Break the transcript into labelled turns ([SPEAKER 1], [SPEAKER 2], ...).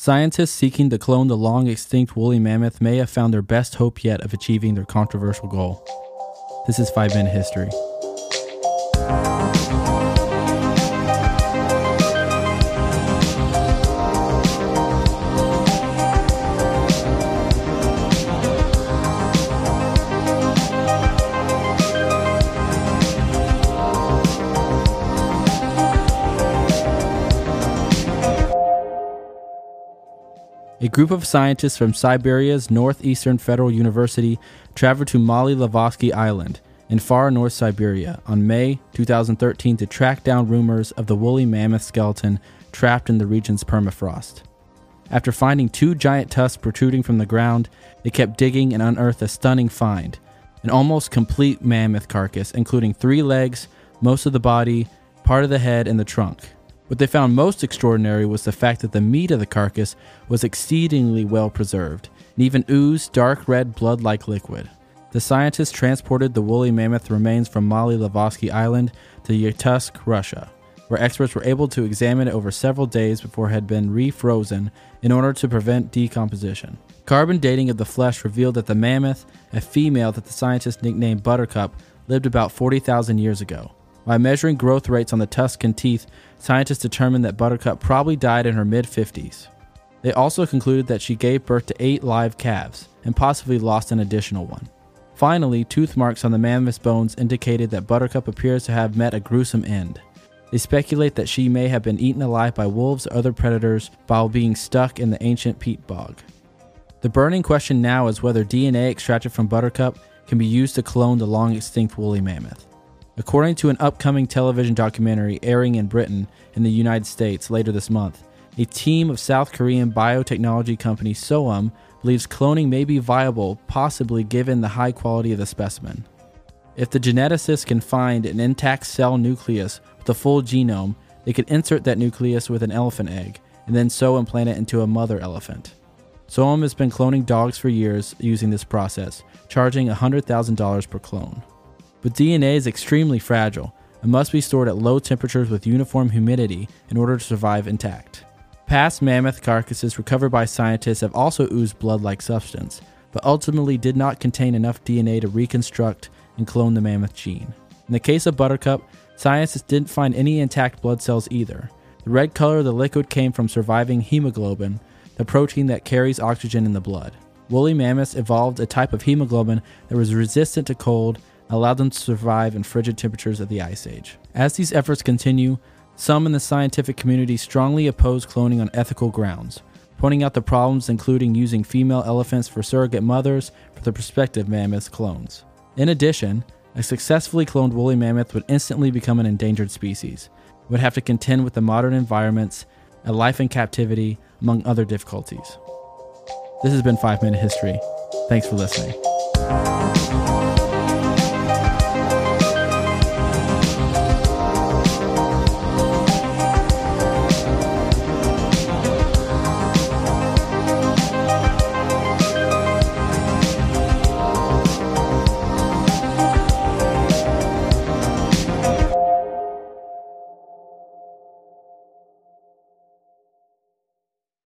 [SPEAKER 1] Scientists seeking to clone the long extinct woolly mammoth may have found their best hope yet of achieving their controversial goal. This is 5 Minute History. A group of scientists from Siberia's Northeastern Federal University traveled to Maly Lyakhovsky Island in far North Siberia on May 2013 to track down rumors of the woolly mammoth skeleton trapped in the region's permafrost. After finding two giant tusks protruding from the ground, they kept digging and unearthed a stunning find an almost complete mammoth carcass, including three legs, most of the body, part of the head, and the trunk. What they found most extraordinary was the fact that the meat of the carcass was exceedingly well preserved and even oozed dark red blood like liquid. The scientists transported the woolly mammoth remains from Maly Lyakhovsky Island to Yakutsk, Russia, where experts were able to examine it over several days before it had been refrozen in order to prevent decomposition. Carbon dating of the flesh revealed that the mammoth, a female that the scientists nicknamed Buttercup, lived about 40,000 years ago. By measuring growth rates on the tusk and teeth, scientists determined that Buttercup probably died in her mid 50s. They also concluded that she gave birth to eight live calves and possibly lost an additional one. Finally, tooth marks on the mammoth's bones indicated that Buttercup appears to have met a gruesome end. They speculate that she may have been eaten alive by wolves or other predators while being stuck in the ancient peat bog. The burning question now is whether DNA extracted from Buttercup can be used to clone the long extinct woolly mammoth. According to an upcoming television documentary airing in Britain and the United States later this month, a team of South Korean biotechnology company Sooam believes cloning may be viable, possibly given the high quality of the specimen. If the geneticists can find an intact cell nucleus with a full genome, they could insert that nucleus with an elephant egg and then so implant it into a mother elephant. Sooam has been cloning dogs for years using this process, charging $100,000 per clone. But DNA is extremely fragile and must be stored at low temperatures with uniform humidity in order to survive intact. Past mammoth carcasses recovered by scientists have also oozed blood like substance, but ultimately did not contain enough DNA to reconstruct and clone the mammoth gene. In the case of Buttercup, scientists didn't find any intact blood cells either. The red color of the liquid came from surviving hemoglobin, the protein that carries oxygen in the blood. Woolly mammoths evolved a type of hemoglobin that was resistant to cold allowed them to survive in frigid temperatures of the Ice Age. As these efforts continue, some in the scientific community strongly oppose cloning on ethical grounds, pointing out the problems including using female elephants for surrogate mothers for the prospective mammoth clones. In addition, a successfully cloned woolly mammoth would instantly become an endangered species. Would have to contend with the modern environments, a life in captivity, among other difficulties. This has been 5 Minute History. Thanks for listening.